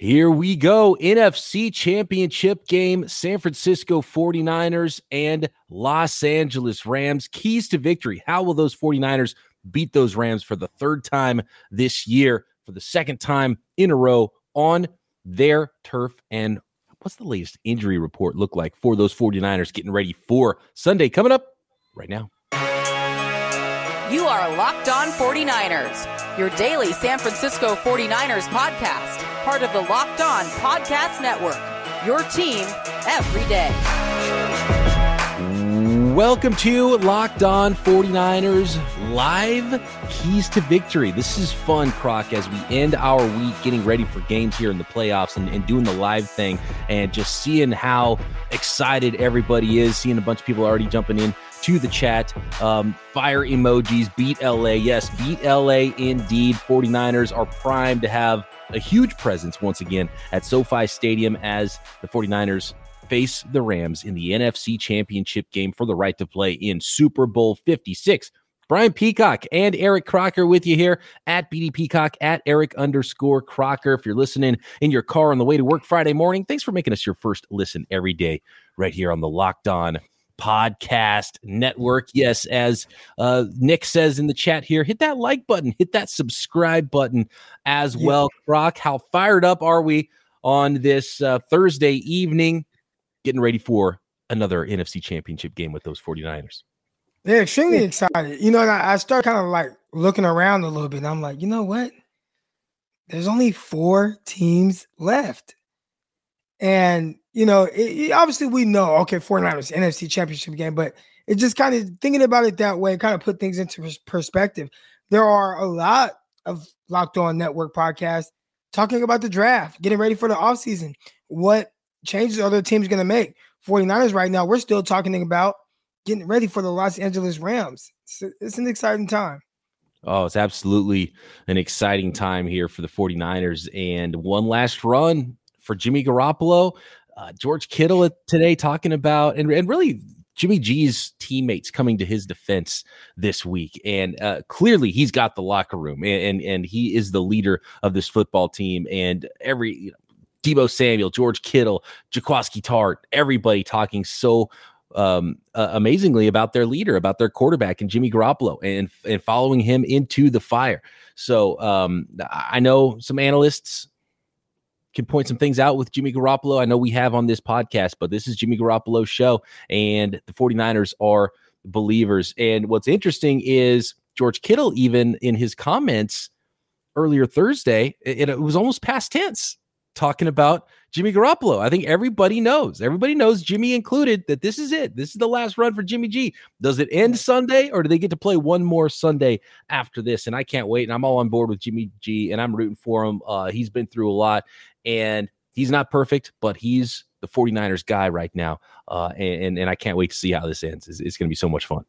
Here we go. NFC Championship game San Francisco 49ers and Los Angeles Rams. Keys to victory. How will those 49ers beat those Rams for the third time this year, for the second time in a row on their turf? And what's the latest injury report look like for those 49ers getting ready for Sunday? Coming up right now. You are Locked On 49ers, your daily San Francisco 49ers podcast part of the Locked On Podcast Network. Your team every day. Welcome to Locked On 49ers Live Keys to Victory. This is fun, Croc, as we end our week getting ready for games here in the playoffs and, and doing the live thing and just seeing how excited everybody is, seeing a bunch of people already jumping in to the chat. Um, fire emojis, beat LA. Yes, beat LA indeed. 49ers are primed to have a huge presence once again at SoFi Stadium as the 49ers face the Rams in the NFC Championship game for the right to play in Super Bowl 56. Brian Peacock and Eric Crocker with you here at BD Peacock at Eric underscore Crocker. If you're listening in your car on the way to work Friday morning, thanks for making us your first listen every day right here on the Locked On podcast network. Yes, as uh, Nick says in the chat here, hit that like button, hit that subscribe button as yeah. well. Croc, how fired up are we on this uh, Thursday evening, getting ready for another NFC championship game with those 49ers. They're extremely excited. You know, I, I start kind of like looking around a little bit, and I'm like, you know what? There's only four teams left. And you know, it, it, obviously we know, okay, 49ers, NFC championship game, but it just kind of thinking about it that way, kind of put things into perspective. There are a lot of Locked On Network podcasts talking about the draft, getting ready for the offseason. What changes are the teams going to make? 49ers right now, we're still talking about getting ready for the Los Angeles Rams. It's, it's an exciting time. Oh, it's absolutely an exciting time here for the 49ers. And one last run for Jimmy Garoppolo uh, George Kittle today talking about, and, and really Jimmy G's teammates coming to his defense this week, and uh, clearly he's got the locker room, and, and, and he is the leader of this football team. And every you know, Deebo Samuel, George Kittle, Jaquiski Tartt, everybody talking so um, uh, amazingly about their leader, about their quarterback, and Jimmy Garoppolo, and and following him into the fire. So um, I know some analysts can point some things out with Jimmy Garoppolo. I know we have on this podcast, but this is Jimmy Garoppolo's show, and the 49ers are believers. And what's interesting is George Kittle, even in his comments earlier Thursday, it, it was almost past tense talking about Jimmy Garoppolo. I think everybody knows, everybody knows, Jimmy included, that this is it. This is the last run for Jimmy G. Does it end Sunday or do they get to play one more Sunday after this? And I can't wait. And I'm all on board with Jimmy G and I'm rooting for him. Uh, he's been through a lot and he's not perfect, but he's the 49ers guy right now. Uh, and, and I can't wait to see how this ends. It's, it's going to be so much fun.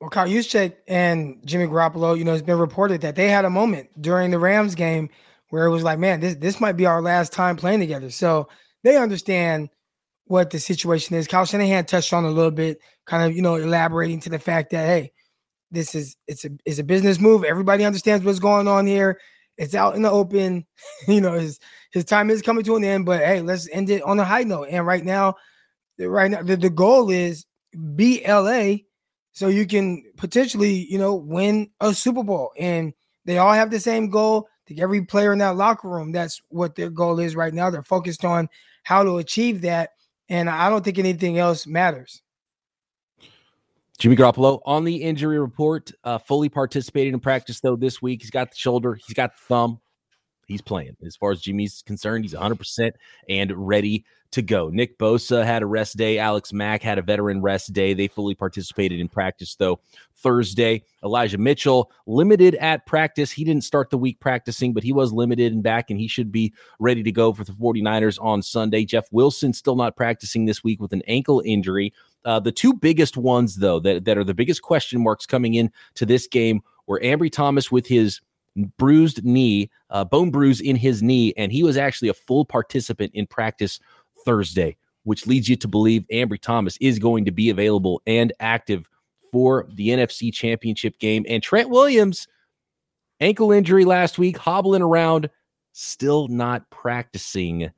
Well, Kyle Juszczyk and Jimmy Garoppolo, you know, it's been reported that they had a moment during the Rams game where it was like, man, this this might be our last time playing together. So they understand what the situation is. Kyle Shanahan touched on a little bit, kind of, you know, elaborating to the fact that hey, this is it's a it's a business move. Everybody understands what's going on here. It's out in the open. you know, his his time is coming to an end. But hey, let's end it on a high note. And right now, right now, the, the goal is BLA, so you can potentially, you know, win a Super Bowl. And they all have the same goal. Every player in that locker room, that's what their goal is right now. They're focused on how to achieve that. And I don't think anything else matters. Jimmy Garoppolo on the injury report, uh, fully participated in practice though this week. He's got the shoulder, he's got the thumb. He's playing. As far as Jimmy's concerned, he's 100% and ready to go. Nick Bosa had a rest day. Alex Mack had a veteran rest day. They fully participated in practice though Thursday. Elijah Mitchell limited at practice. He didn't start the week practicing, but he was limited and back, and he should be ready to go for the 49ers on Sunday. Jeff Wilson still not practicing this week with an ankle injury. Uh, the two biggest ones, though, that, that are the biggest question marks coming in to this game were Ambry Thomas with his bruised knee, uh, bone bruise in his knee, and he was actually a full participant in practice Thursday, which leads you to believe Ambry Thomas is going to be available and active for the NFC Championship game. And Trent Williams, ankle injury last week, hobbling around still not practicing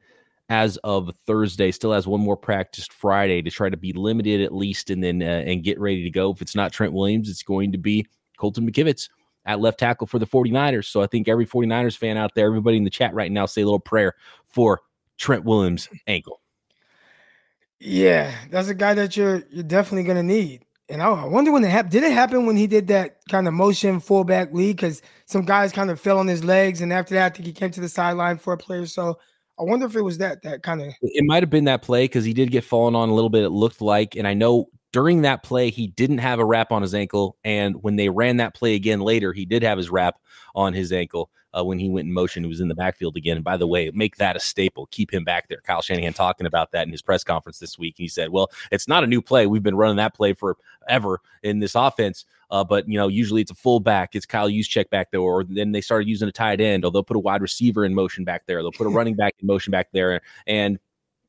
as of Thursday. Still has one more practice Friday to try to be limited at least, and then uh, and get ready to go. If it's not Trent Williams, it's going to be Colton McKivitz at left tackle for the 49ers. So I think every 49ers fan out there, everybody in the chat right now, say a little prayer for Trent Williams' ankle. Yeah, that's a guy that you're you're definitely going to need. And I wonder when it happened. Did it happen when he did that kind of motion fullback lead? Because some guys kind of fell on his legs, and after that, I think he came to the sideline for a player. So I wonder if it was that that kind of. It might have been that play because he did get fallen on a little bit. It looked like, and I know during that play he didn't have a wrap on his ankle, and when they ran that play again later, he did have his wrap on his ankle uh, when he went in motion. He was in the backfield again. And by the way, make that a staple. Keep him back there. Kyle Shanahan talking about that in his press conference this week. He said, "Well, it's not a new play. We've been running that play forever in this offense." Uh, but you know, usually it's a fullback. It's Kyle Juszczyk back there, or then they started using a tight end, or they'll put a wide receiver in motion back there. They'll put a running back in motion back there, and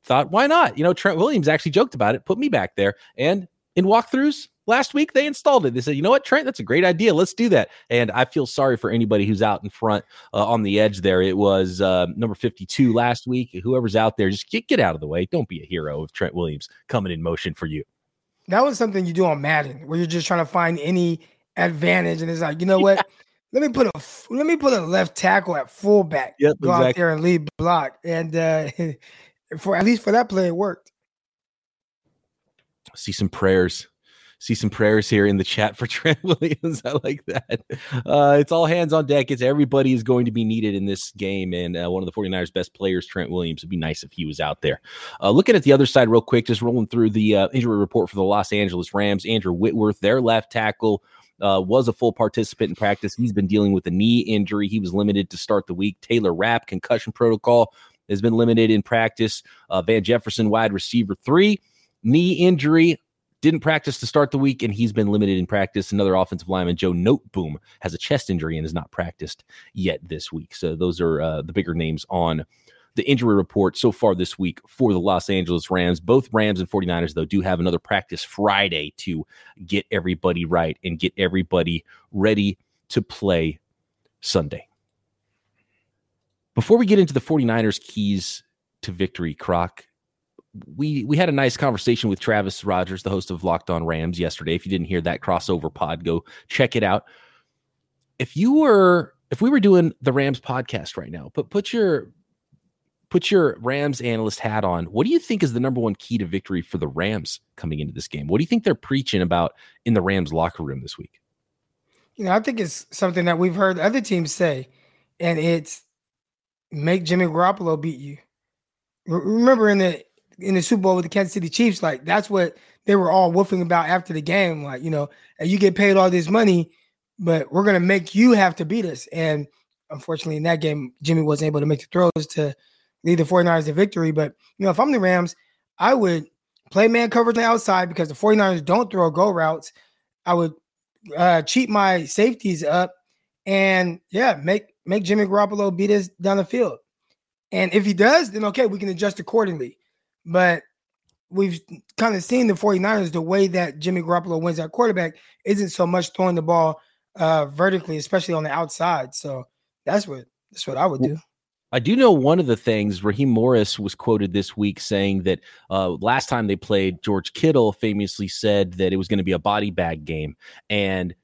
thought, why not? You know, Trent Williams actually joked about it. Put me back there, and in walkthroughs, last week they installed it. They said, you know what, Trent, that's a great idea. Let's do that. And I feel sorry for anybody who's out in front uh, on the edge there. It was uh, number 52 last week. Whoever's out there, just get, get out of the way. Don't be a hero of Trent Williams coming in motion for you. That was something you do on Madden where you're just trying to find any advantage. And it's like, you know what? let me put a let me put a left tackle at fullback. Yep, go exactly. out there and lead block. And uh, for at least for that play, it worked. See some prayers see some prayers here in the chat for Trent Williams. I like that. Uh, it's all hands on deck. It's everybody is going to be needed in this game. And uh, one of the 49ers' best players, Trent Williams, would be nice if he was out there. Uh, looking at the other side real quick, just rolling through the uh, injury report for the Los Angeles Rams. Andrew Whitworth, their left tackle. Uh, was a full participant in practice. He's been dealing with a knee injury. He was limited to start the week. Taylor Rapp, concussion protocol, has been limited in practice. Uh, Van Jefferson, wide receiver three, knee injury didn't practice to start the week, and he's been limited in practice. Another offensive lineman, Joe Noteboom, has a chest injury and has not practiced yet this week. So those are uh, the bigger names on the injury report so far this week for the Los Angeles Rams. Both Rams and 49ers, though, do have another practice Friday to get everybody right and get everybody ready to play Sunday. Before we get into the 49ers keys to victory, Croc, we we had a nice conversation with Travis Rogers, the host of Locked On Rams, yesterday. If you didn't hear that crossover pod, go check it out. If you were if we were doing the Rams podcast right now, but put your put your Rams analyst hat on. What do you think is the number one key to victory for the Rams coming into this game? What do you think they're preaching about in the Rams locker room this week? You know, I think it's something that we've heard other teams say, and it's make Jimmy Garoppolo beat you. Remember in the in the Super Bowl with the Kansas City Chiefs, like that's what they were all woofing about after the game. Like, you know, you get paid all this money, but we're gonna make you have to beat us. And unfortunately, in that game, Jimmy wasn't able to make the throws to lead the 49ers to victory. But you know, if I'm the Rams, I would play man coverage on the outside because the 49ers don't throw go routes. I would uh cheat my safeties up and yeah, make make Jimmy Garoppolo beat us down the field. And if he does, then okay, we can adjust accordingly. But we've kind of seen the 49ers, the way that Jimmy Garoppolo wins at quarterback isn't so much throwing the ball uh, vertically, especially on the outside. So that's what that's what I would do. I do know one of the things Raheem Morris was quoted this week saying that uh, last time they played, George Kittle famously said that it was going to be a body bag game. And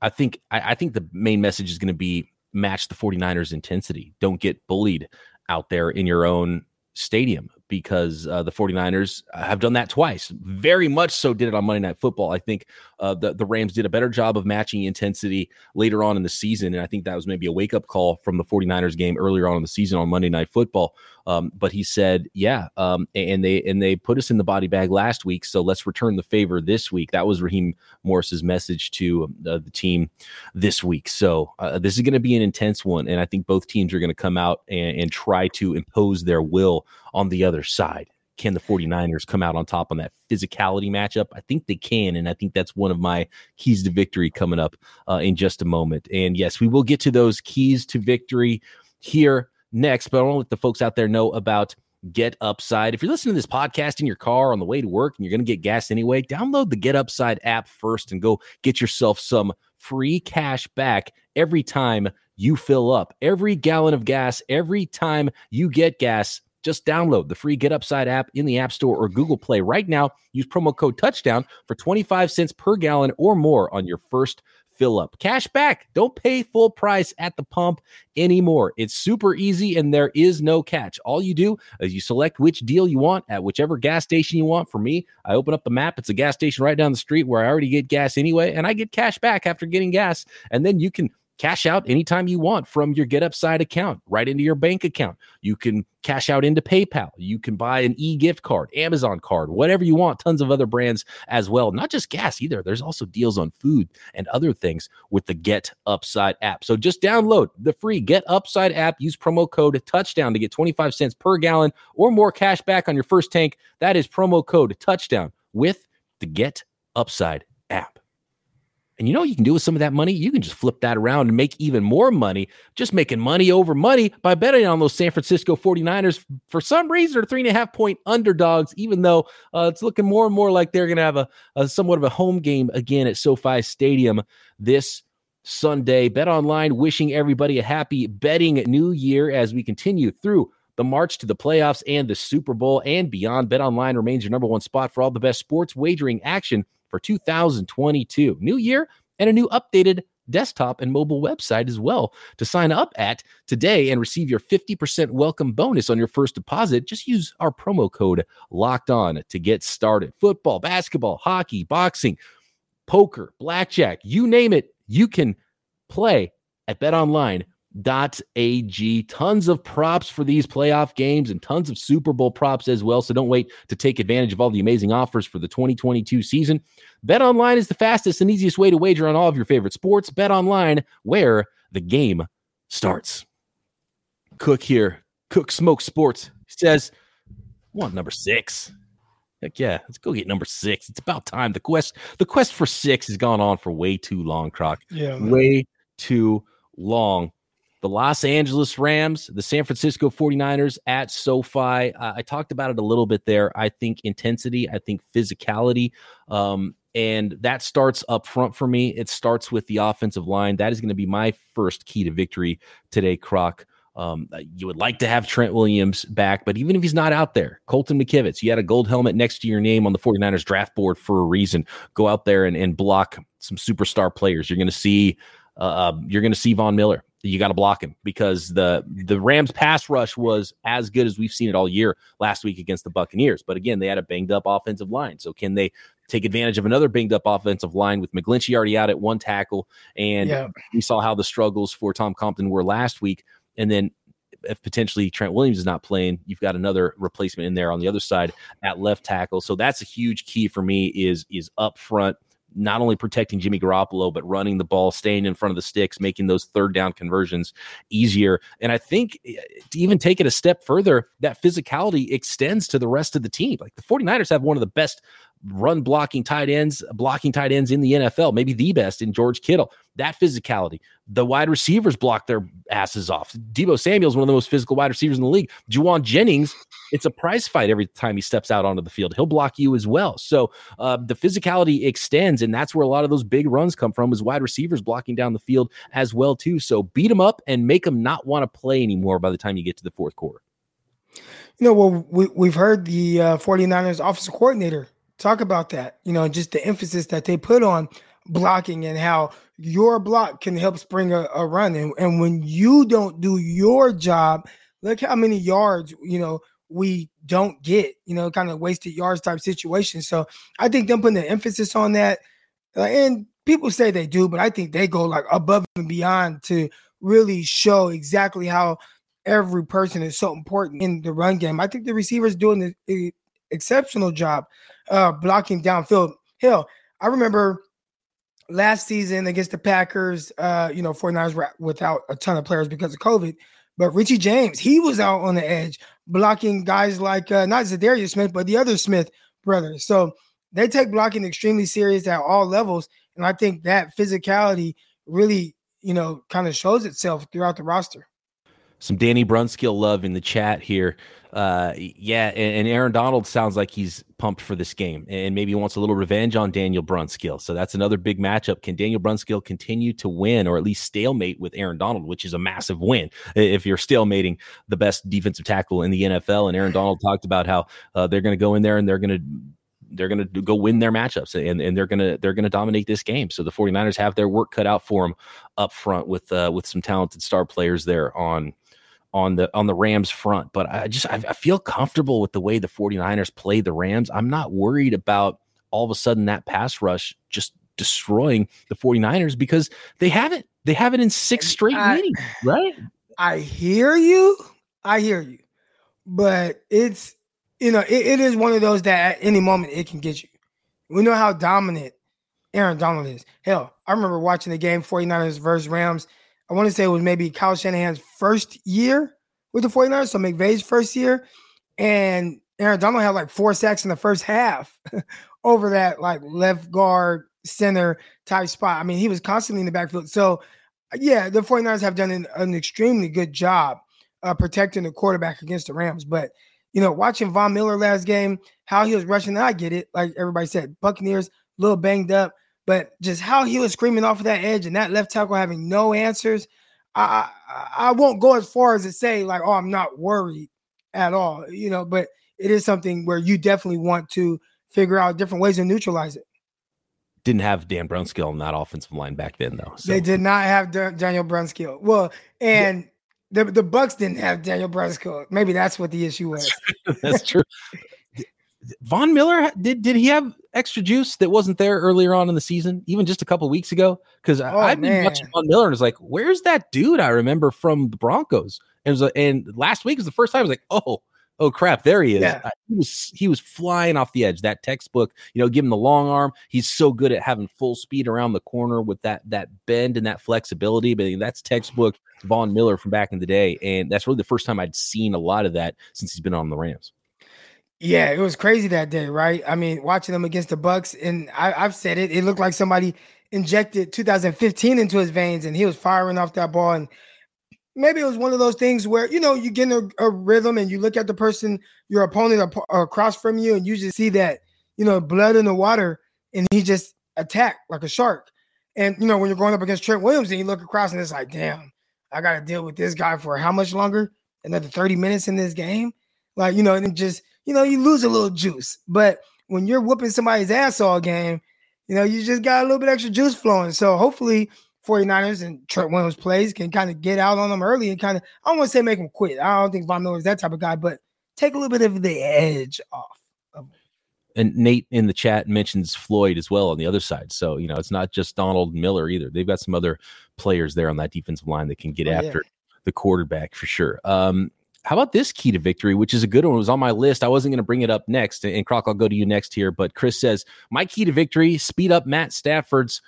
I think I, I think the main message is going to be match the 49ers intensity. Don't get bullied out there in your own stadium because uh, the 49ers have done that twice. Very much so did it on Monday Night Football. I think uh, the, the Rams did a better job of matching intensity later on in the season. And I think that was maybe a wake up call from the 49ers game earlier on in the season on Monday Night Football. Um, but he said, yeah, um, and they and they put us in the body bag last week, so let's return the favor this week. That was Raheem Morris's message to uh, the team this week. So uh, this is going to be an intense one, and I think both teams are going to come out and, and try to impose their will on the other side can the 49ers come out on top on that physicality matchup? I think they can. And I think that's one of my keys to victory coming up uh, in just a moment. And yes, we will get to those keys to victory here next, but I want to let the folks out there know about Get Upside. If you're listening to this podcast in your car on the way to work and you're going to get gas anyway, download the Get Upside app first and go get yourself some free cash back every time you fill up. Every gallon of gas, every time you get gas, just download the free Get Upside app in the App Store or Google Play right now. Use promo code touchdown for 25 cents per gallon or more on your first fill up. Cash back. Don't pay full price at the pump anymore. It's super easy and there is no catch. All you do is you select which deal you want at whichever gas station you want. For me, I open up the map. It's a gas station right down the street where I already get gas anyway, and I get cash back after getting gas. And then you can cash out anytime you want from your Get Upside account right into your bank account. You can cash out into PayPal. You can buy an e gift card, Amazon card, whatever you want. Tons of other brands as well. Not just gas either. There's also deals on food and other things with the Get Upside app. So just download the free Get Upside app. Use promo code touchdown to get 25 cents per gallon or more cash back on your first tank. That is promo code touchdown with the Get Upside app. And you know you can do with some of that money? You can just flip that around and make even more money, just making money over money by betting on those San Francisco 49ers. For some reason, are three and a half point underdogs, even though uh, it's looking more and more like they're going to have a, a somewhat of a home game again at SoFi Stadium this Sunday. Bet online, wishing everybody a happy betting new year as we continue through the march to the playoffs and the Super Bowl and beyond. Bet online remains your number one spot for all the best sports wagering action for 2022. New year and a new updated desktop and mobile website as well to sign up at today and receive your 50% welcome bonus on your first deposit. Just use our promo code locked on to get started. Football, basketball, hockey, boxing, poker, blackjack, you name it, you can play at Bet Online ag tons of props for these playoff games and tons of super bowl props as well so don't wait to take advantage of all the amazing offers for the 2022 season bet online is the fastest and easiest way to wager on all of your favorite sports bet online where the game starts cook here cook smoke sports says want number six Heck yeah, let's go get number six. It's about time. The quest, the quest for six has gone on for way too long, Croc. Yeah, man. way too long the Los Angeles Rams, the San Francisco 49ers at SoFi. Uh, I talked about it a little bit there. I think intensity, I think physicality. Um, and that starts up front for me. It starts with the offensive line. That is going to be my first key to victory today, Croc. Um, uh, you would like to have Trent Williams back, but even if he's not out there, Colton McKivitz, you had a gold helmet next to your name on the 49ers draft board for a reason. Go out there and, and block some superstar players. You're going to see uh, um, you're going to see Von Miller you got to block him because the the Rams pass rush was as good as we've seen it all year last week against the Buccaneers. But again, they had a banged up offensive line. So can they take advantage of another banged up offensive line with McGlinchey already out at one tackle? And yeah. we saw how the struggles for Tom Compton were last week. And then if potentially Trent Williams is not playing, you've got another replacement in there on the other side at left tackle. So that's a huge key for me is is up front not only protecting Jimmy Garoppolo, but running the ball, staying in front of the sticks, making those third down conversions easier. And I think eh, to even take it a step further, that physicality extends to the rest of the team. Like the 49ers have one of the best run blocking tight ends, blocking tight ends in the NFL, maybe the best in George Kittle. That physicality. The wide receivers block their asses off. Deebo Samuel is one of the most physical wide receivers in the league. Jauan Jennings, it's a prize fight every time he steps out onto the field. He'll block you as well. So uh, the physicality extends, and that's where a lot of those big runs come from is wide receivers blocking down the field as well too. So beat them up and make them not want to play anymore by the time you get to the fourth quarter. You know, well, we, we've heard the uh, 49ers offensive coordinator talk about that. You know, just the emphasis that they put on blocking and how your block can help spring a, a run. And, and when you don't do your job, look how many yards, you know, we don't get, you know, kind of wasted yards type situation. So I think them putting the emphasis on that, and people say they do, but I think they go like above and beyond to really show exactly how every person is so important in the run game. I think the receivers doing the exceptional job uh, blocking downfield. Hell, I remember last season against the Packers, uh, you know, 49ers were without a ton of players because of COVID. But Richie James, he was out on the edge blocking guys like uh, not Za'Darius Smith, but the other Smith brothers. So they take blocking extremely serious at all levels. And I think that physicality really, you know, kind of shows itself throughout the roster. Some Danny Brunskill love in the chat here. Uh, yeah, and, and, Aaron Donald sounds like he's pumped for this game, and maybe wants a little revenge on Daniel Brunskill. So that's another big matchup. Can Daniel Brunskill continue to win, or at least stalemate with Aaron Donald, which is a massive win if you're stalemating the best defensive tackle in the NFL? And Aaron Donald talked about how uh, they're going to go in there and they're going to they're going to go win their matchups and, and they're going to they're going to dominate this game. So the 49ers have their work cut out for them up front with uh, with some talented star players there on on the on the Rams front. But I just I, I feel comfortable with the way the 49ers play the Rams. I'm not worried about all of a sudden that pass rush just destroying the 49ers because they haven't They have it in six straight I, meetings, right? I hear you. I hear you. But it's you know, it, it is one of those that at any moment it can get you. We know how dominant Aaron Donald is. Hell, I remember watching the game 49ers versus Rams. I want to say it was maybe Kyle Shanahan's first year with the 49ers, so McVay's first year. And Aaron Donald had like four sacks in the first half over that like left guard center type spot. I mean, he was constantly in the backfield. So, yeah, the 49ers have done an, an extremely good job uh, protecting the quarterback against the Rams. But you know, watching Von Miller last game, how he was rushing, I get it. Like everybody said, Buccaneers a little banged up, but just how he was screaming off of that edge and that left tackle having no answers. I, I, I won't go as far as to say like, oh, I'm not worried at all, you know, but it is something where you definitely want to figure out different ways to neutralize it. Didn't have Dan Brunskill on that offensive line back then, though. So. They did not have Daniel Brunskill. Well, and yeah the the Bucks didn't have Daniel Brunskill. Maybe that's what the issue was. that's true. Von Miller did did he have extra juice that wasn't there earlier on in the season, even just a couple weeks ago? Because oh, I've been man. watching Von Miller and was like, "Where's that dude I remember from the Broncos?" And was and last week was the first time I was like, "Oh, oh crap, there he is. Yeah. Uh, he was he was flying off the edge. That textbook, you know, give him the long arm. He's so good at having full speed around the corner with that that bend and that flexibility. But that's textbook Von Miller from back in the day, and that's really the first time I'd seen a lot of that since he's been on the Rams. Yeah, it was crazy that day, right? I mean, watching them against the Bucks, and I, I've said it. It looked like somebody injected 2015 into his veins, and he was firing off that ball and maybe it was one of those things where you know you get in a, a rhythm and you look at the person your opponent across from you and you just see that you know blood in the water and he just attacked like a shark and you know when you're going up against Trent Williams and you look across and it's like damn I got to deal with this guy for how much longer another 30 minutes in this game like you know and just you know you lose a little juice but when you're whooping somebody's ass all game you know you just got a little bit extra juice flowing so hopefully 49ers and Trent Williams plays can kind of get out on them early and kind of, I don't want to say make them quit. I don't think Von Miller is that type of guy, but take a little bit of the edge off. and Nate in the chat mentions Floyd as well on the other side. So, you know, it's not just Donald Miller either. They've got some other players there on that defensive line that can get oh, after yeah. the quarterback for sure. Um, how about this key to victory, which is a good one? It was on my list. I wasn't going to bring it up next. And Croc, I'll go to you next here. But Chris says, My key to victory, speed up Matt Stafford's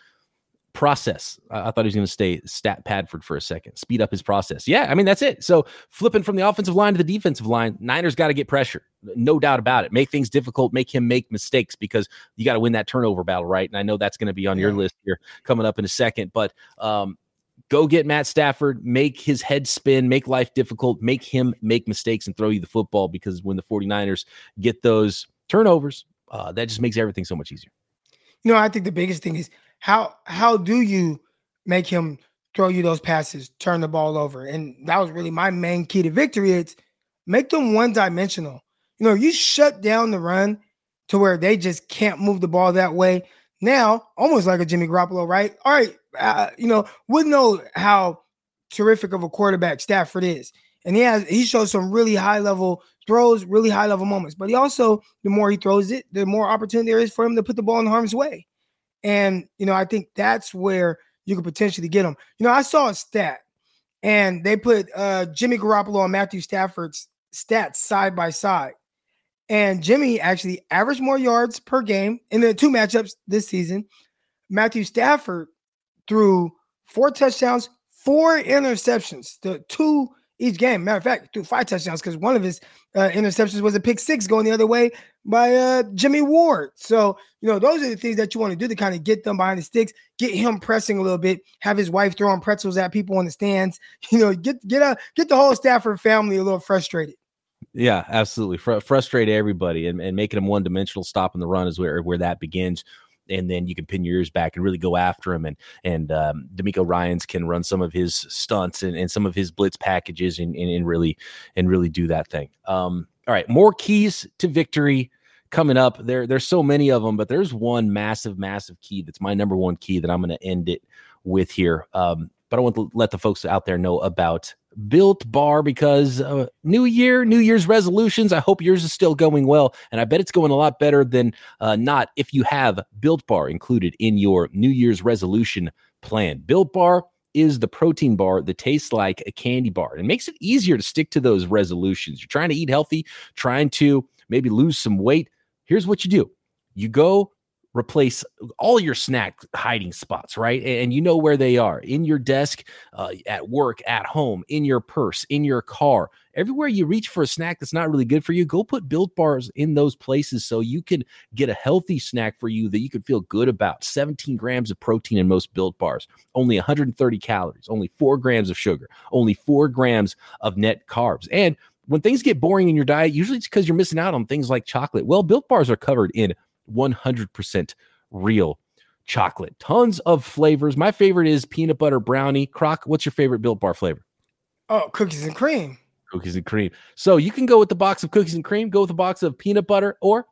process. I, thought he was going to stay stat Padford for a second, speed up his process. Yeah, I mean that's it. So flipping from the offensive line to the defensive line, Niners got to get pressure, no doubt about it. Make things difficult, make him make mistakes because you got to win that turnover battle, right? And I know that's going to be on your list here coming up in a second, but um, go get Matt Stafford, make his head spin, make life difficult, make him make mistakes and throw you the football because when the 49ers get those turnovers, uh, that just makes everything so much easier. You know, I think the biggest thing is how how do you make him throw you those passes, turn the ball over? And that was really my main key to victory. It's make them one dimensional. You know, you shut down the run to where they just can't move the ball that way. Now, almost like a Jimmy Garoppolo, right? All right, uh, you know, we know how terrific of a quarterback Stafford is, and he has he shows some really high level throws, really high level moments. But he also, the more he throws it, the more opportunity there is for him to put the ball in harm's way. And, you know, I think that's where you could potentially get him. You know, I saw a stat and they put uh, Jimmy Garoppolo and Matthew Stafford's stats side by side. And Jimmy actually averaged more yards per game in the two matchups this season. Matthew Stafford threw four touchdowns, four interceptions. The two each game. Matter of fact, threw five touchdowns because one of his uh, interceptions was a pick six going the other way by uh, Jimmy Ward. So, you know, those are the things that you want to do to kind of get them behind the sticks, get him pressing a little bit, have his wife throwing pretzels at people in the stands, you know, get get a get the whole Stafford family a little frustrated. Yeah, absolutely. Fr- frustrate everybody and, and making them one dimensional, stopping the run is where, where that begins and then you can pin your ears back and really go after him. And and um, DeMeco Ryans can run some of his stunts and, and some of his blitz packages and, and, and really and really do that thing. Um, all right, more keys to victory coming up. There there's so many of them, but there's one massive massive key that's my number one key that I'm going to end it with here. Um, but I want to let the folks out there know about Built Bar because uh, new year, New Year's resolutions. I hope yours is still going well, and I bet it's going a lot better than uh, not if you have Built Bar included in your New Year's resolution plan. Built Bar is the protein bar that tastes like a candy bar and makes it easier to stick to those resolutions. You're trying to eat healthy, trying to maybe lose some weight. Here's what you do you go replace all your snack hiding spots, right? And you know where they are in your desk, uh, at work, at home, in your purse, in your car. Everywhere you reach for a snack that's not really good for you, go put built bars in those places so you can get a healthy snack for you that you can feel good about. 17 grams of protein in most built bars, only 130 calories, only four grams of sugar, only four grams of net carbs. And when things get boring in your diet, usually it's because you're missing out on things like chocolate. Well, built bars are covered in 100% real chocolate. Tons of flavors. My favorite is peanut butter brownie. Croc, what's your favorite Built Bar flavor? Oh, cookies and cream. Cookies and cream. So you can go with the box of cookies and cream, go with a box of peanut butter, or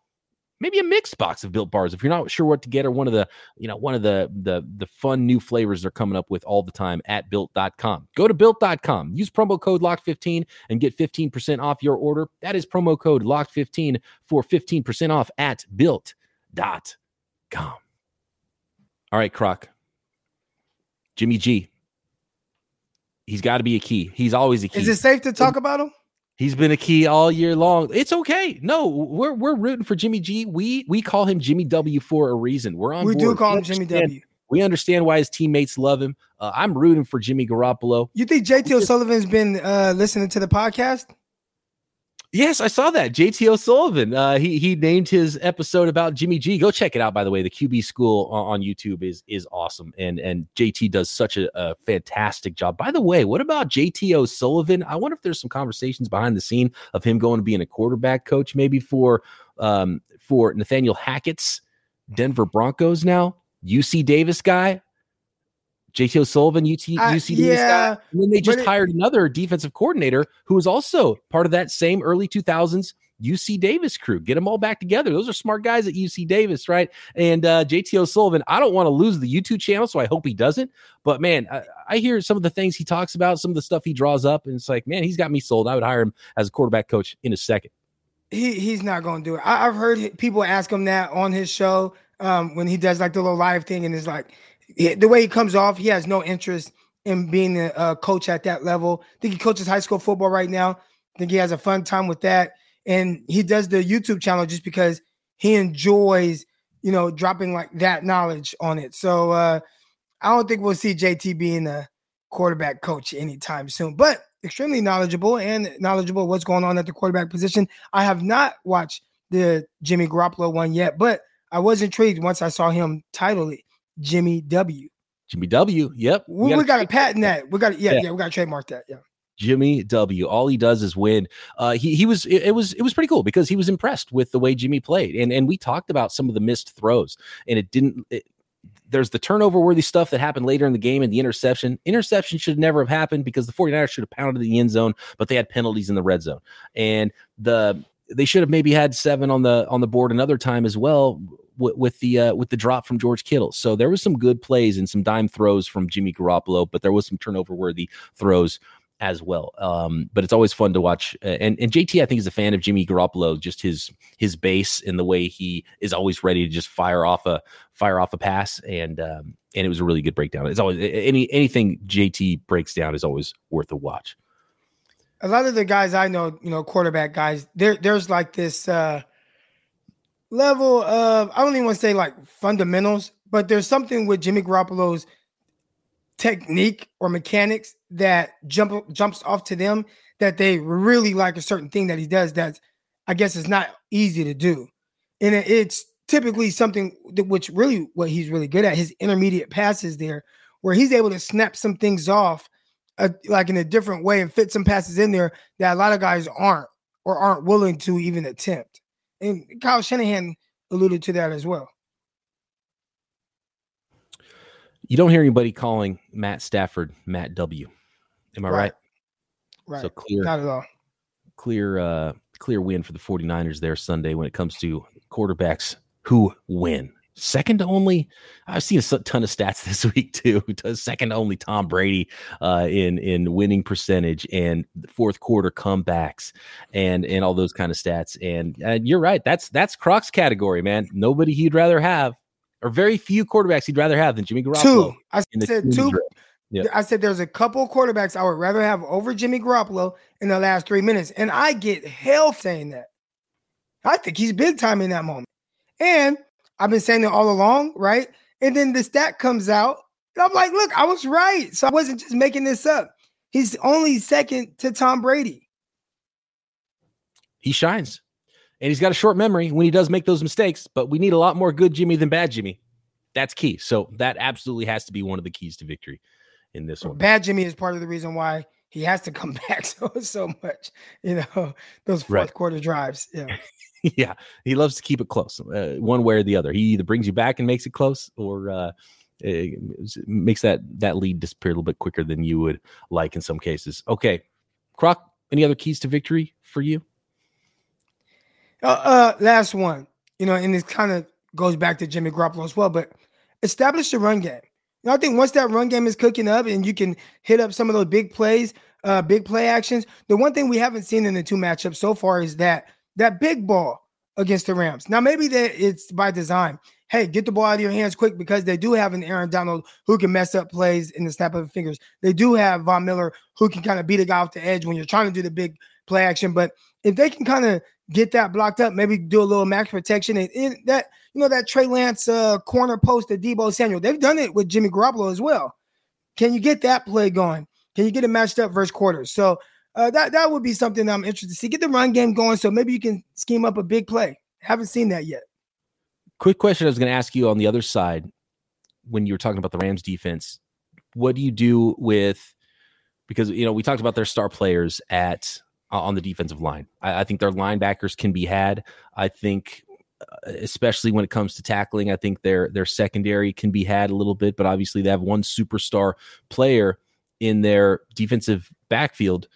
maybe a mixed box of built bars if you're not sure what to get or one of the you know one of the the the fun new flavors they're coming up with all the time at built.com go to built.com use promo code Lock15 and get 15% off your order that is promo code Lock15 for 15% off at built.com all right croc jimmy g he's got to be a key he's always a key Is it safe to talk about him? He's been a key all year long. It's okay. No, we're we're rooting for Jimmy G. We we call him Jimmy W for a reason. We're on. We board. do call We him Jimmy W. We understand why his teammates love him. Uh, I'm rooting for Jimmy Garoppolo. You think JT O'Sullivan's been uh, listening to the podcast? Yes, I saw that. JT O'Sullivan. Uh, he he named his episode about Jimmy G. Go check it out. By the way, the QB School on, on YouTube is is awesome, and and JT does such a, a fantastic job. By the way, what about JT O'Sullivan? I wonder if there's some conversations behind the scene of him going to being a quarterback coach, maybe for um for Nathaniel Hackett's Denver Broncos now. UC Davis guy. JT O'Sullivan, UT, Uh, UC Davis yeah, guy. And then they just it- hired another defensive coordinator who was also part of that same early 2000s UC Davis crew. Get them all back together. Those are smart guys at UC Davis, right? And uh, JT O'Sullivan, I don't want to lose the YouTube channel, so I hope he doesn't. But man, I, I hear some of the things he talks about, some of the stuff he draws up, and it's like, man, he's got me sold. I would hire him as a quarterback coach in a second. He he's not going to do it. I, I've heard people ask him that on his show um, when he does like the little live thing, and it's like the way he comes off, he has no interest in being a, coach at that level. I think he coaches high school football right now. I think he has a fun time with that, and he does the YouTube channel just because he enjoys, you know, dropping like that knowledge on it. So uh, I don't think we'll see JT being a quarterback coach anytime soon, but extremely knowledgeable and knowledgeable what's going on at the quarterback position. I have not watched the Jimmy Garoppolo one yet, but I was intrigued once I saw him title it Jimmy W. Jimmy W. Yep. We, we got to patent that. We got to yeah, Yeah. yeah, we got to trademark that. Yeah. Jimmy W. All he does is win. Uh, he he was it, it was it was pretty cool because he was impressed with the way Jimmy played, and and we talked about some of the missed throws, and it didn't. It, there's the turnover worthy stuff that happened later in the game and the interception. Interception should never have happened because the 49ers should have pounded the end zone, but they had penalties in the red zone. And the they should have maybe had seven on the on the board another time as well with, with the uh, with the drop from George Kittle. So there was some good plays and some dime throws from Jimmy Garoppolo, but there was some turnover worthy throws as well. Um, but it's always fun to watch. Uh, and and JT, I think, is a fan of Jimmy Garoppolo, just his his base and the way he is always ready to just fire off a fire off a pass. And um, and it was a really good breakdown. It's always any anything JT breaks down is always worth a watch. A lot of the guys I know, you know, quarterback guys, there there's like this uh level of I don't even want to say like fundamentals, but there's something with Jimmy Garoppolo's technique or mechanics that jump jumps off to them that they really like a certain thing that he does that I guess is not easy to do. And it's typically something which really what he's really good at his intermediate passes there where he's able to snap some things off uh, like in a different way and fit some passes in there that a lot of guys aren't or aren't willing to even attempt. And Kyle Shanahan alluded to that as well. You don't hear anybody calling Matt Stafford Matt W. Am I right? Right. right. So clear. Not at all. Clear uh clear win for the 49ers there Sunday when it comes to quarterbacks who win. Second to only, I've seen a ton of stats this week too. Second to only Tom Brady uh, in in winning percentage and fourth quarter comebacks and and all those kind of stats. And, and you're right, that's that's Croc's category, man. Nobody he'd rather have or very few quarterbacks he'd rather have than Jimmy Garoppolo. Two. I said two. Yep. I said there's a couple quarterbacks I would rather have over Jimmy Garoppolo in the last three minutes, and I get hell saying that. I think he's big time in that moment, and I've been saying it all along, right? And then the stat comes out, and I'm like, look, I was right, so I wasn't just making this up. He's only second to Tom Brady. He shines and he's got a short memory when he does make those mistakes, but we need a lot more good Jimmy than bad Jimmy. That's key. So that absolutely has to be one of the keys to victory in this one. Bad Jimmy is part of the reason why he has to come back so so much. You know, those fourth right. quarter drives. Yeah. yeah, he loves to keep it close, uh, one way or the other. He either brings you back and makes it close, or uh, it makes that that lead disappear a little bit quicker than you would like in some cases. Okay, Croc, any other keys to victory for you? Uh, uh, last one, you know, and this kind of goes back to Jimmy Garoppolo as well, but establish the run game. I think once that run game is cooking up and you can hit up some of those big plays, uh, big play actions. The one thing we haven't seen in the two matchups so far is that that big ball against the Rams. Now maybe that it's by design. Hey, get the ball out of your hands quick because they do have an Aaron Donald who can mess up plays in the snap of the fingers. They do have Von Miller who can kind of beat a guy off the edge when you're trying to do the big play action. But if they can kind of get that blocked up, maybe do a little max protection. And, and that, you know, that Trey Lance uh, corner post to Deebo Samuel, they've done it with Jimmy Garoppolo as well. Can you get that play going? Can you get it matched up versus quarters? So uh, that that would be something I'm interested to see. Get the run game going, so maybe you can scheme up a big play. Haven't seen that yet. Quick question I was going to ask you on the other side when you were talking about the Rams defense. What do you do with because you know we talked about their star players at uh, on the defensive line. I, I, think their linebackers can be had. I think, uh, especially when it comes to tackling, I think their their secondary can be had a little bit. But obviously, they have one superstar player in their defensive backfield.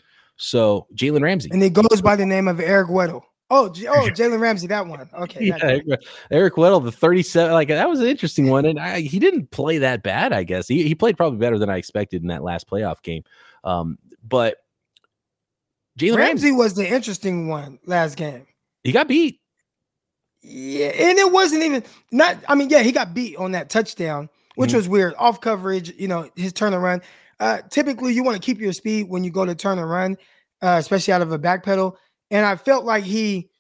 So Jalen Ramsey, and it goes by the name of Eric Weddle. Oh, J- oh, Jalen Ramsey, that one. Okay, yeah, Eric, Eric Weddle, the thirty-seven. Like that was an interesting one, and I, he didn't play that bad. I guess he he played probably better than I expected in that last playoff game. Um, but Jalen Ramsey, Ramsey was the interesting one last game. He got beat. Yeah, and it wasn't even not. I mean, yeah, he got beat on that touchdown, which mm-hmm. was weird. Off coverage, you know, his turn and run. Uh, typically, you want to keep your speed when you go to turn and run, uh, especially out of a back pedal. And I felt like he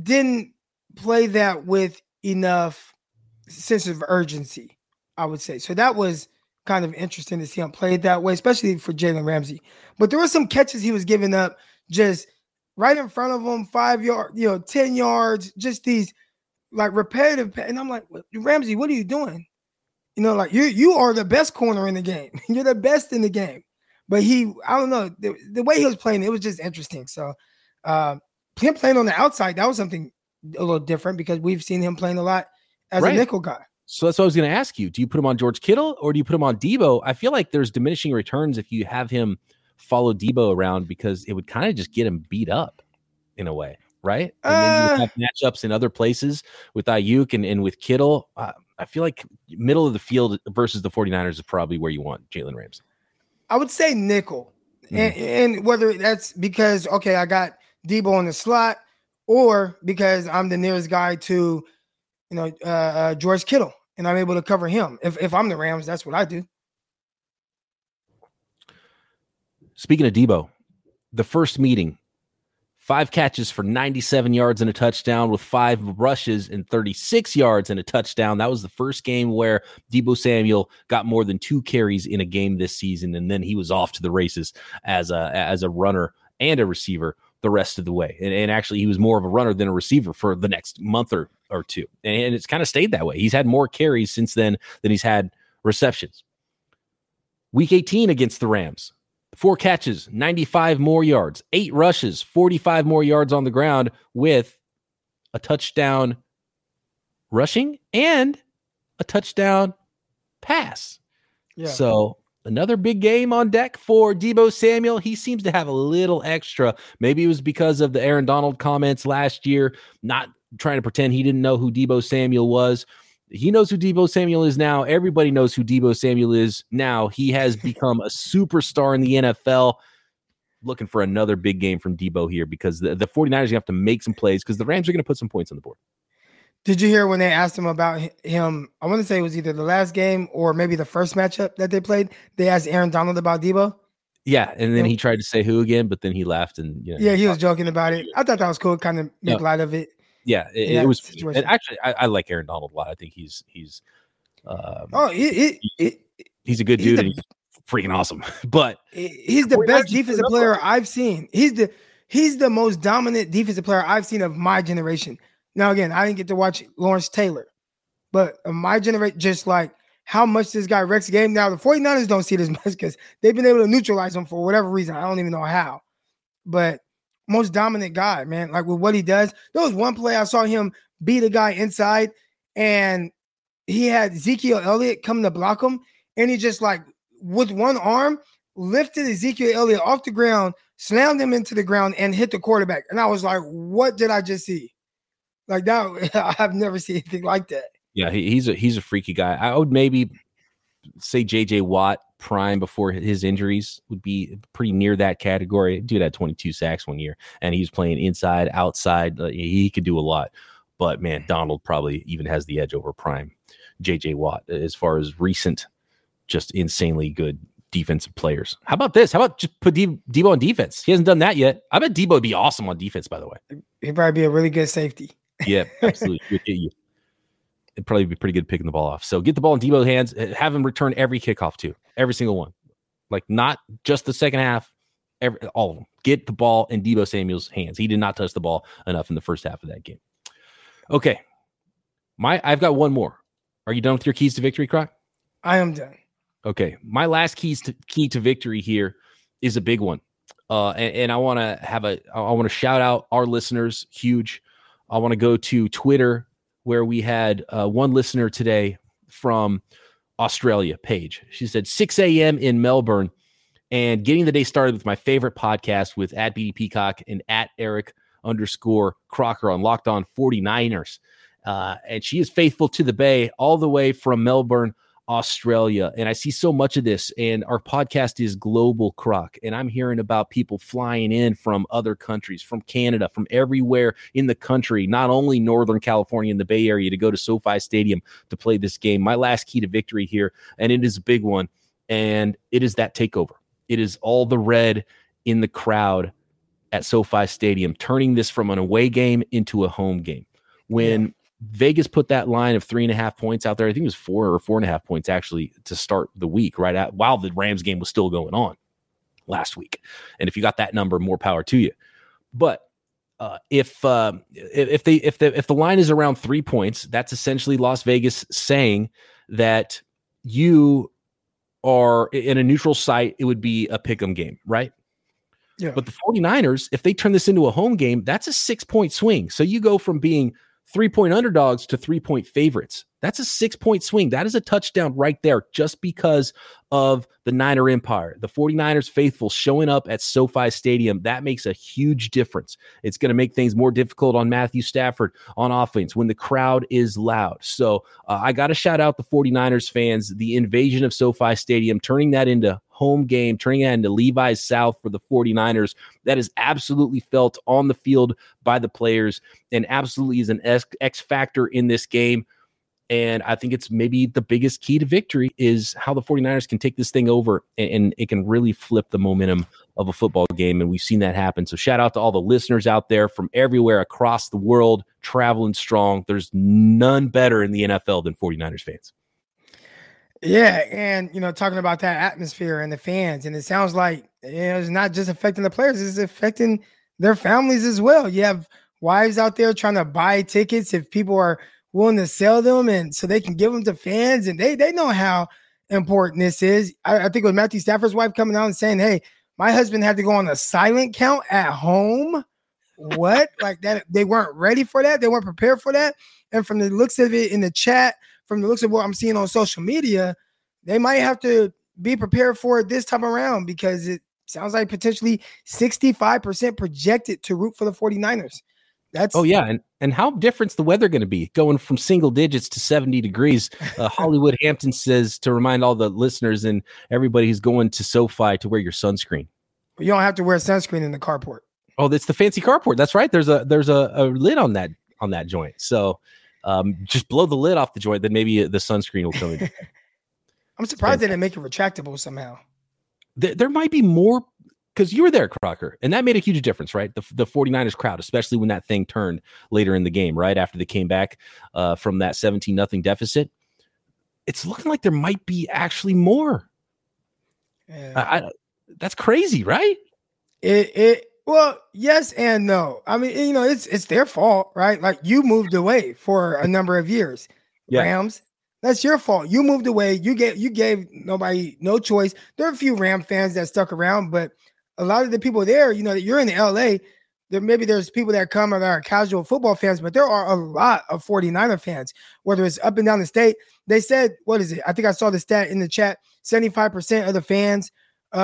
didn't play that with enough sense of urgency. I would say so. That was kind of interesting to see him play it that way, especially for Jalen Ramsey. But there were some catches he was giving up just right in front of him, five yard, you know, 10 yards, just these like repetitive. And I'm like, Ramsey, what are you doing? You know, like you you are the best corner in the game. You're the best in the game. But he, I don't know, the, the way he was playing, it was just interesting. So uh, him playing on the outside, that was something a little different because we've seen him playing a lot as right. a nickel guy. So that's what I was going to ask you. Do you put him on George Kittle or do you put him on Deebo? I feel like there's diminishing returns if you have him follow Deebo around because it would kind of just get him beat up in a way, right? And uh, then you have matchups in other places with Aiyuk and, and with Kittle. Uh, I feel like middle of the field versus the 49ers is probably where you want Jalen Ramsey. I would say nickel. Mm. And, and whether that's because, okay, I got Deebo in the slot or because I'm the nearest guy to, you know, uh, uh, George Kittle and I'm able to cover him. If if I'm the Rams, that's what I do. Speaking of Deebo, the first meeting, five catches for 97 yards and a touchdown with five rushes and 36 yards and a touchdown. That was the first game where Deebo Samuel got more than two carries in a game this season, and then he was off to the races as a as a runner and a receiver the rest of the way. And, and actually, he was more of a runner than a receiver for the next month or, or two. And it's kind of stayed that way. He's had more carries since then than he's had receptions. Week 18 against the Rams, four catches, 95 more yards, eight rushes, 45 more yards on the ground with a touchdown rushing and a touchdown pass. Yeah. So another big game on deck for Deebo Samuel. He seems to have a little extra. Maybe it was because of the Aaron Donald comments last year, not trying to pretend he didn't know who Deebo Samuel was. He knows who Deebo Samuel is now. Everybody knows who Deebo Samuel is now. He has become a superstar in the NFL. Looking for another big game from Deebo here because the, the 49ers have to make some plays because the Rams are going to put some points on the board. Did you hear when they asked him about him? I want to say it was either the last game or maybe the first matchup that they played. They asked Aaron Donald about Deebo. Yeah, and then he tried to say who again, but then he laughed and you know, yeah, he was joking about it. I thought that was cool, kind of make no. light of it. Yeah, it, it was. And actually, I, I, like Aaron Donald a lot. I think he's he's. Um, oh, it, it, he's a good dude. The, he's freaking awesome. But he's the best defensive player I've seen. He's the he's the most dominant defensive player I've seen of my generation. Now, again, I didn't get to watch Lawrence Taylor, but my generation, just like how much this guy wrecks the game. Now, the 49ers don't see this much because they've been able to neutralize him for whatever reason. I don't even know how. But most dominant guy, man. Like with what he does. There was one play I saw him beat a guy inside, and he had Ezekiel Elliott come to block him, and he just like with one arm lifted Ezekiel Elliott off the ground, slammed him into the ground, and hit the quarterback. And I was like, what did I just see? Like that, I've never seen anything like that. Yeah, he, he's a he's a freaky guy. I would maybe say J.J. Watt prime before his injuries would be pretty near that category. Dude had 22 sacks one year, and he's playing inside, outside. He could do a lot. But man, mm-hmm. Donald probably even has the edge over prime J.J. Watt as far as recent, just insanely good defensive players. How about this? How about just put De- Deebo on defense? He hasn't done that yet. I bet Deebo would be awesome on defense. By the way, he'd probably be a really good safety. Yeah, absolutely. It'd probably be pretty good picking the ball off. So get the ball in Deebo's hands. Have him return every kickoff too, every single one. Like not just the second half, every all of them. Get the ball in Deebo Samuel's hands. He did not touch the ball enough in the first half of that game. Okay, my I've got one more. Are you done with your keys to victory, Croc? I am done. Okay, my last keys to key to victory here is a big one, uh, and, and I want to have a I want to shout out our listeners. Huge. I want to go to Twitter where we had uh, one listener today from Australia, Paige. She said 6 a.m. in Melbourne and getting the day started with my favorite podcast with at BD Peacock and at Eric underscore Crocker on Locked On 49ers. Uh, and she is faithful to the Bay all the way from Melbourne Australia. And I see so much of this. And our podcast is Global Croc. And I'm hearing about people flying in from other countries, from Canada, from everywhere in the country, not only Northern California and the Bay Area, to go to SoFi Stadium to play this game. My last key to victory here, and it is a big one, and it is that takeover. It is all the red in the crowd at SoFi Stadium, turning this from an away game into a home game. When Vegas put that line of three and a half points out there. I think it was four or four and a half points actually to start the week, right at while the Rams game was still going on last week. And if you got that number, more power to you. But uh, if uh, if they if the if the line is around three points, that's essentially Las Vegas saying that you are in a neutral site. It would be a pick'em game, right? Yeah. But the 49ers, if they turn this into a home game, that's a six point swing. So you go from being three point underdogs to three point favorites. That's a six point swing. That is a touchdown right there just because of the Niner Empire. The 49ers faithful showing up at SoFi Stadium. That makes a huge difference. It's going to make things more difficult on Matthew Stafford on offense when the crowd is loud. So uh, I got to shout out the 49ers fans, the invasion of SoFi Stadium, turning that into home game, turning that into Levi's South for the 49ers. That is absolutely felt on the field by the players and absolutely is an X factor in this game. And I think it's maybe the biggest key to victory is how the 49ers can take this thing over and, and it can really flip the momentum of a football game. And we've seen that happen. So shout out to all the listeners out there from everywhere across the world, traveling strong. There's none better in the NFL than 49ers fans. Yeah, and you know, talking about that atmosphere and the fans, and it sounds like you know, it's not just affecting the players; it's affecting their families as well. You have wives out there trying to buy tickets if people are willing to sell them, and so they can give them to fans, and they they know how important this is. I, I think it was Matthew Stafford's wife coming out and saying, "Hey, my husband had to go on a silent count at home." What like that? They weren't ready for that. They weren't prepared for that. And from the looks of it in the chat, from the looks of what I'm seeing on social media, they might have to be prepared for it this time around because it sounds like potentially 65% projected to root for the 49ers. That's oh yeah, and and how different's the weather going to be going from single digits to 70 degrees? Uh, Hollywood Hampton says to remind all the listeners and everybody who's going to SoFi to wear your sunscreen. You don't have to wear sunscreen in the carport. Oh, that's the fancy carport. That's right. There's a there's a, a lid on that on that joint. So um, just blow the lid off the joint, then maybe the sunscreen will come in. I'm surprised they didn't make it retractable somehow. There, there might be more because you were there, Crocker, and that made a huge difference, right? The, the 49ers crowd, especially when that thing turned later in the game, right? After they came back uh, from that 17 nothing deficit. It's looking like there might be actually more. Yeah. I, I, that's crazy, right? It, it, well, yes and no. I mean, you know, it's it's their fault, right? Like you moved away for a number of years. Yeah. Rams, that's your fault. You moved away. You gave you gave nobody no choice. There are a few Ram fans that stuck around, but a lot of the people there, you know, that you're in the LA, there maybe there's people that come that are casual football fans, but there are a lot of 49er fans, whether it's up and down the state. They said, what is it? I think I saw the stat in the chat 75% of the fans, uh,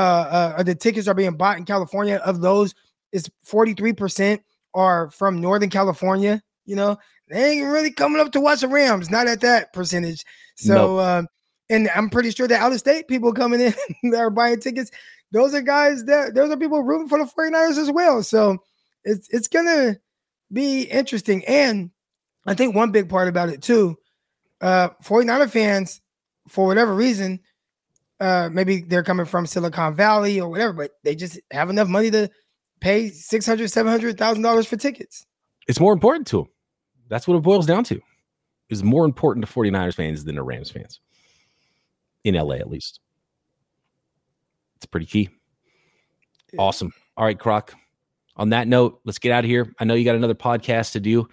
uh, the tickets are being bought in California. Of those, is 43% are from Northern California. You know, they ain't really coming up to watch the Rams, not at that percentage. So, nope. um, and I'm pretty sure that out of state people coming in that are buying tickets, those are guys that those are people rooting for the 49ers as well. So it's it's gonna be interesting. And I think one big part about it too, uh 49er fans, for whatever reason, uh maybe they're coming from Silicon Valley or whatever, but they just have enough money to pay six hundred, seven hundred thousand dollars for tickets. It's more important to them. That's what it boils down to. Is more important to 49ers fans than the Rams fans. In LA at least. It's pretty key. Yeah. Awesome. All right, Croc. On that note, let's get out of here. I know you got another podcast to do.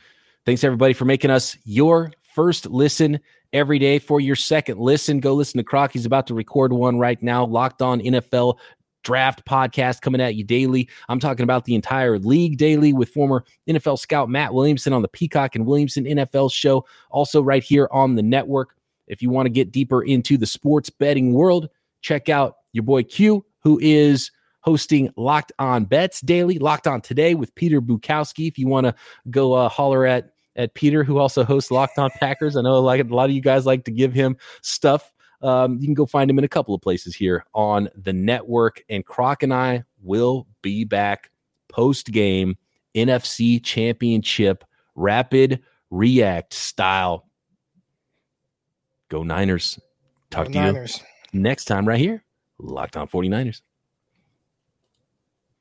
Thanks everybody for making us your first listen every day. For your second listen, go listen to Croc. He's about to record one right now. Locked on NFL draft podcast coming at you daily. I'm talking about the entire league daily with former NFL scout Matt Williamson on the Peacock and Williamson NFL show, also right here on the network. If you want to get deeper into the sports betting world, check out your boy Q, who is hosting Locked On Bets daily, Locked On Today with Peter Bukowski. If you want to go uh, holler at at Peter, who also hosts Locked On Packers, I know like a lot of you guys like to give him stuff. Um, you can go find him in a couple of places here on the network. And Croc and I will be back post game NFC Championship rapid react style. Go Niners. Talk go to Niners. you next time right here Locked On 49ers.